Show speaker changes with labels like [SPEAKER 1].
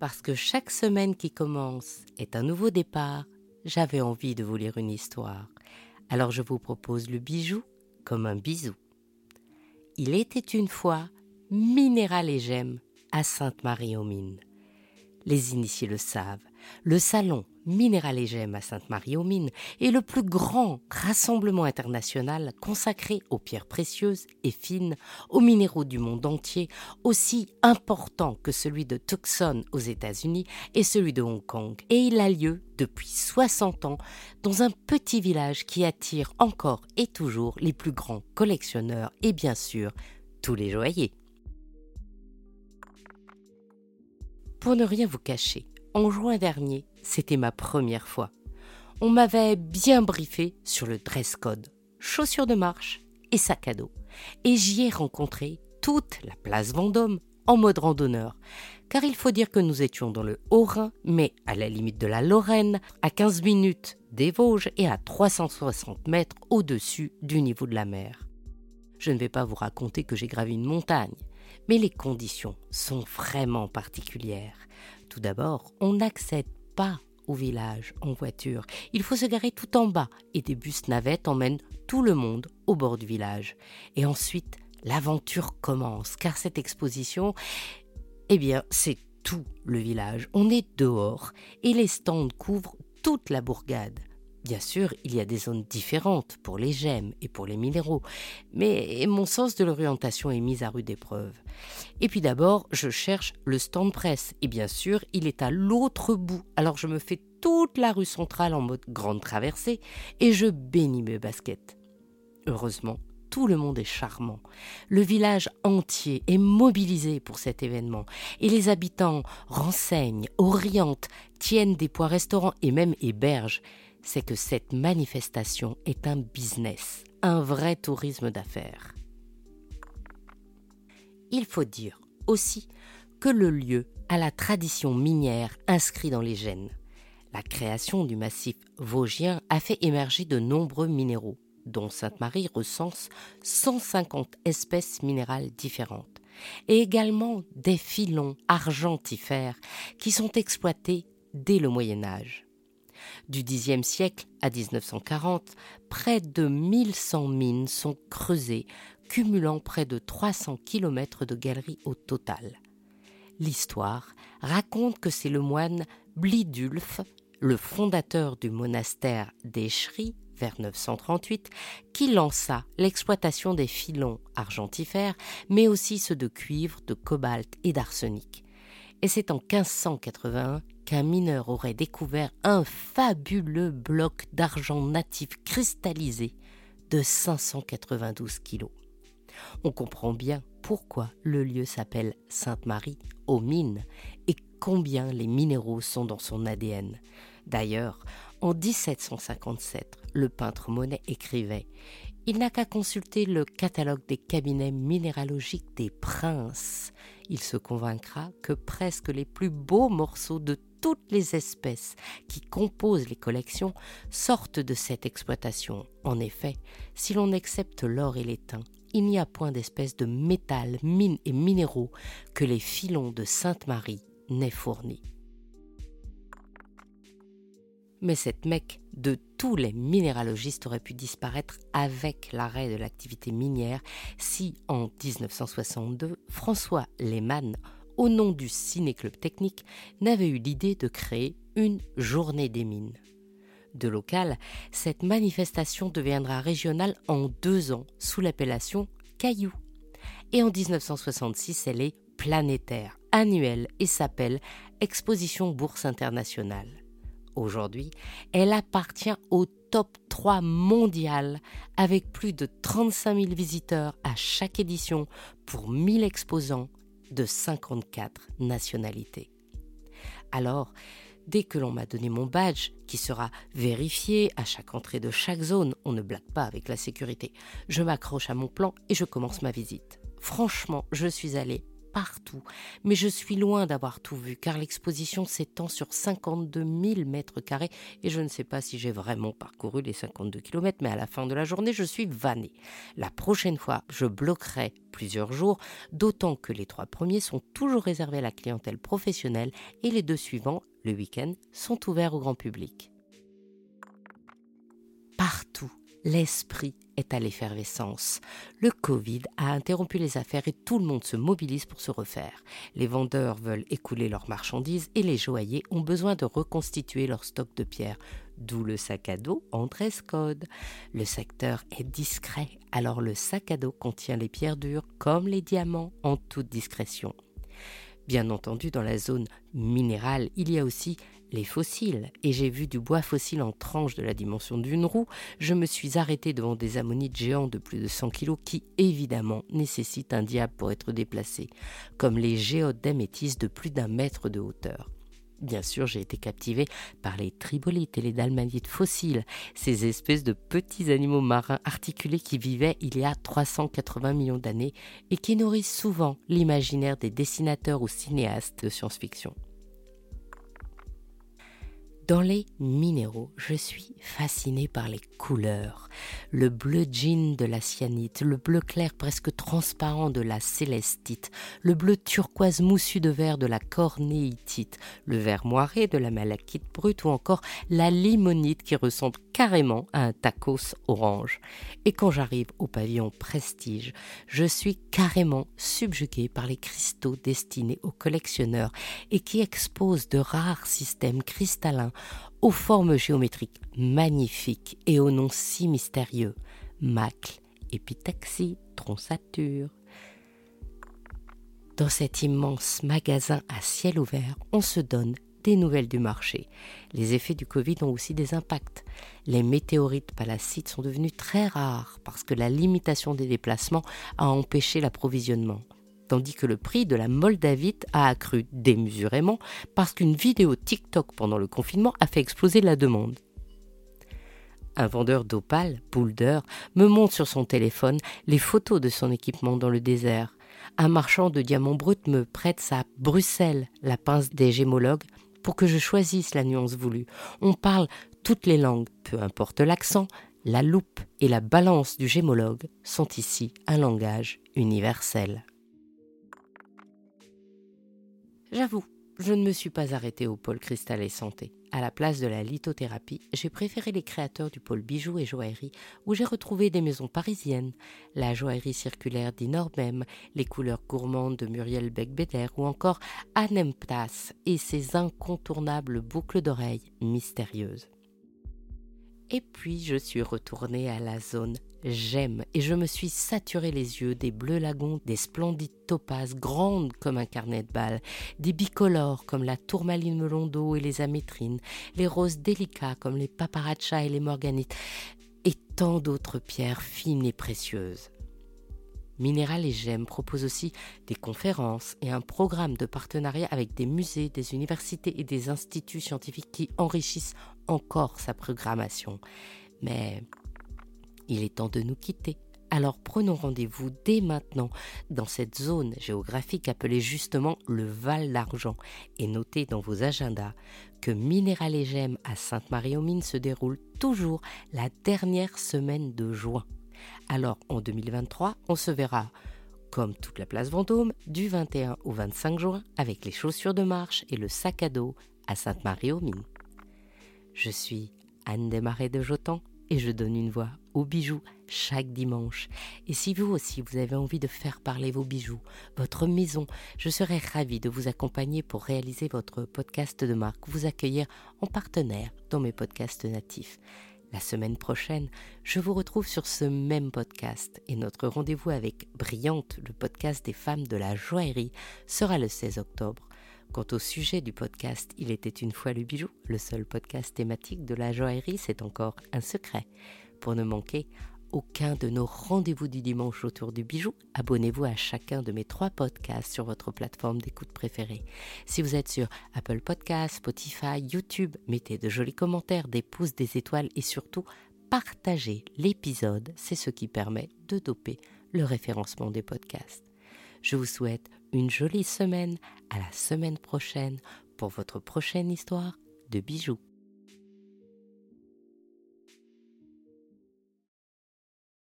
[SPEAKER 1] Parce que chaque semaine qui commence est un nouveau départ, j'avais envie de vous lire une histoire. Alors je vous propose le bijou comme un bisou. Il était une fois minéral et gemme à Sainte-Marie-aux-Mines. Les initiés le savent, le salon Minéral et à Sainte-Marie-aux-Mines est le plus grand rassemblement international consacré aux pierres précieuses et fines, aux minéraux du monde entier, aussi important que celui de Tucson aux États-Unis et celui de Hong Kong. Et il a lieu depuis 60 ans dans un petit village qui attire encore et toujours les plus grands collectionneurs et bien sûr tous les joailliers. Pour ne rien vous cacher, en juin dernier, c'était ma première fois. On m'avait bien briefé sur le dress code, chaussures de marche et sac à dos. Et j'y ai rencontré toute la place Vendôme en mode randonneur. Car il faut dire que nous étions dans le Haut-Rhin, mais à la limite de la Lorraine, à 15 minutes des Vosges et à 360 mètres au-dessus du niveau de la mer. Je ne vais pas vous raconter que j'ai gravi une montagne, mais les conditions sont vraiment particulières. Tout d'abord, on n'accède pas au village en voiture. Il faut se garer tout en bas et des bus navettes emmènent tout le monde au bord du village. Et ensuite, l'aventure commence car cette exposition, eh bien, c'est tout le village. On est dehors et les stands couvrent toute la bourgade. Bien sûr, il y a des zones différentes pour les gemmes et pour les minéraux, mais mon sens de l'orientation est mis à rude épreuve. Et puis d'abord, je cherche le stand presse, et bien sûr, il est à l'autre bout, alors je me fais toute la rue centrale en mode grande traversée, et je bénis mes baskets. Heureusement, tout le monde est charmant. Le village entier est mobilisé pour cet événement et les habitants renseignent, orientent, tiennent des points restaurants et même hébergent c'est que cette manifestation est un business, un vrai tourisme d'affaires. Il faut dire aussi que le lieu a la tradition minière inscrite dans les gènes. La création du massif vosgien a fait émerger de nombreux minéraux, dont Sainte-Marie recense 150 espèces minérales différentes, et également des filons argentifères qui sont exploités dès le Moyen Âge. Du Xe siècle à 1940, près de 1100 mines sont creusées, cumulant près de 300 km de galeries au total. L'histoire raconte que c'est le moine Blidulf, le fondateur du monastère d'Echery, vers 938, qui lança l'exploitation des filons argentifères, mais aussi ceux de cuivre, de cobalt et d'arsenic. Et c'est en 1581 qu'un mineur aurait découvert un fabuleux bloc d'argent natif cristallisé de 592 kilos. On comprend bien pourquoi le lieu s'appelle Sainte-Marie aux mines et combien les minéraux sont dans son ADN. D'ailleurs, en 1757, le peintre Monet écrivait Il n'a qu'à consulter le catalogue des cabinets minéralogiques des princes. Il se convaincra que presque les plus beaux morceaux de toutes les espèces qui composent les collections sortent de cette exploitation. En effet, si l'on accepte l'or et l'étain, il n'y a point d'espèces de métal, mines et minéraux que les filons de Sainte-Marie n'aient fournis. Mais cette Mecque de tous les minéralogistes aurait pu disparaître avec l'arrêt de l'activité minière si, en 1962, François Lehmann au nom du Ciné-Club Technique, n'avait eu l'idée de créer une journée des mines. De local, cette manifestation deviendra régionale en deux ans sous l'appellation Caillou. Et en 1966, elle est planétaire, annuelle et s'appelle Exposition Bourse Internationale. Aujourd'hui, elle appartient au top 3 mondial avec plus de 35 000 visiteurs à chaque édition pour 1000 exposants de 54 nationalités. Alors, dès que l'on m'a donné mon badge, qui sera vérifié à chaque entrée de chaque zone, on ne blague pas avec la sécurité, je m'accroche à mon plan et je commence ma visite. Franchement, je suis allée partout, mais je suis loin d'avoir tout vu car l'exposition s'étend sur 52 000 mètres carrés et je ne sais pas si j'ai vraiment parcouru les 52 km, mais à la fin de la journée, je suis vannée. La prochaine fois, je bloquerai plusieurs jours, d'autant que les trois premiers sont toujours réservés à la clientèle professionnelle et les deux suivants, le week-end, sont ouverts au grand public. Partout, l'esprit est à l'effervescence. Le Covid a interrompu les affaires et tout le monde se mobilise pour se refaire. Les vendeurs veulent écouler leurs marchandises et les joailliers ont besoin de reconstituer leur stock de pierres, d'où le sac à dos en dress code. Le secteur est discret, alors le sac à dos contient les pierres dures comme les diamants en toute discrétion. Bien entendu, dans la zone minérale, il y a aussi les fossiles, et j'ai vu du bois fossile en tranches de la dimension d'une roue, je me suis arrêté devant des ammonites géants de plus de 100 kg qui, évidemment, nécessitent un diable pour être déplacés, comme les géodes d'améthyste de plus d'un mètre de hauteur. Bien sûr, j'ai été captivé par les tribolites et les dalmanites fossiles, ces espèces de petits animaux marins articulés qui vivaient il y a 380 millions d'années et qui nourrissent souvent l'imaginaire des dessinateurs ou cinéastes de science-fiction. Dans les minéraux, je suis fasciné par les couleurs. Le bleu jean de la cyanite, le bleu clair presque transparent de la célestite, le bleu turquoise moussu de verre de la cornéitite, le vert moiré de la malachite brute ou encore la limonite qui ressemble carrément à un tacos orange. Et quand j'arrive au pavillon Prestige, je suis carrément subjugué par les cristaux destinés aux collectionneurs et qui exposent de rares systèmes cristallins aux formes géométriques magnifiques et aux noms si mystérieux macle, épitaxie, tronçature. Dans cet immense magasin à ciel ouvert, on se donne des nouvelles du marché. Les effets du Covid ont aussi des impacts. Les météorites palacites sont devenus très rares parce que la limitation des déplacements a empêché l'approvisionnement tandis que le prix de la moldavite a accru démesurément parce qu'une vidéo TikTok pendant le confinement a fait exploser la demande. Un vendeur d'opale, Boulder, me montre sur son téléphone les photos de son équipement dans le désert. Un marchand de diamants bruts me prête sa Bruxelles, la pince des gémologues, pour que je choisisse la nuance voulue. On parle toutes les langues, peu importe l'accent, la loupe et la balance du gémologue sont ici un langage universel. J'avoue, je ne me suis pas arrêté au pôle cristal et santé. À la place de la lithothérapie, j'ai préféré les créateurs du pôle bijoux et joaillerie, où j'ai retrouvé des maisons parisiennes, la joaillerie circulaire d'Inormem, les couleurs gourmandes de Muriel Becbeder ou encore Anemtas et ses incontournables boucles d'oreilles mystérieuses. Et puis je suis retournée à la zone j'aime et je me suis saturé les yeux des bleus lagons, des splendides topazes grandes comme un carnet de balles, des bicolores comme la tourmaline melon d'eau et les amétrines, les roses délicats comme les paparachas et les morganites, et tant d'autres pierres fines et précieuses. Minéral et Gem propose aussi des conférences et un programme de partenariat avec des musées, des universités et des instituts scientifiques qui enrichissent encore sa programmation. Mais il est temps de nous quitter. Alors prenons rendez-vous dès maintenant dans cette zone géographique appelée justement le Val d'Argent et notez dans vos agendas que Minéral et Gem à Sainte-Marie-aux-Mines se déroule toujours la dernière semaine de juin. Alors en 2023, on se verra comme toute la place Vendôme du 21 au 25 juin avec les chaussures de marche et le sac à dos à Sainte-Marie-aux-Mines. Je suis Anne Desmarais de Jotan et je donne une voix aux bijoux chaque dimanche. Et si vous aussi vous avez envie de faire parler vos bijoux, votre maison, je serai ravie de vous accompagner pour réaliser votre podcast de marque, vous accueillir en partenaire dans mes podcasts natifs. La semaine prochaine, je vous retrouve sur ce même podcast et notre rendez-vous avec Brillante, le podcast des femmes de la joaillerie, sera le 16 octobre. Quant au sujet du podcast Il était une fois le bijou, le seul podcast thématique de la joaillerie, c'est encore un secret. Pour ne manquer aucun de nos rendez-vous du dimanche autour du bijou, abonnez-vous à chacun de mes trois podcasts sur votre plateforme d'écoute préférée. Si vous êtes sur Apple Podcasts, Spotify, YouTube, mettez de jolis commentaires, des pouces, des étoiles et surtout partagez l'épisode. C'est ce qui permet de doper le référencement des podcasts. Je vous souhaite une jolie semaine. À la semaine prochaine pour votre prochaine histoire de bijoux.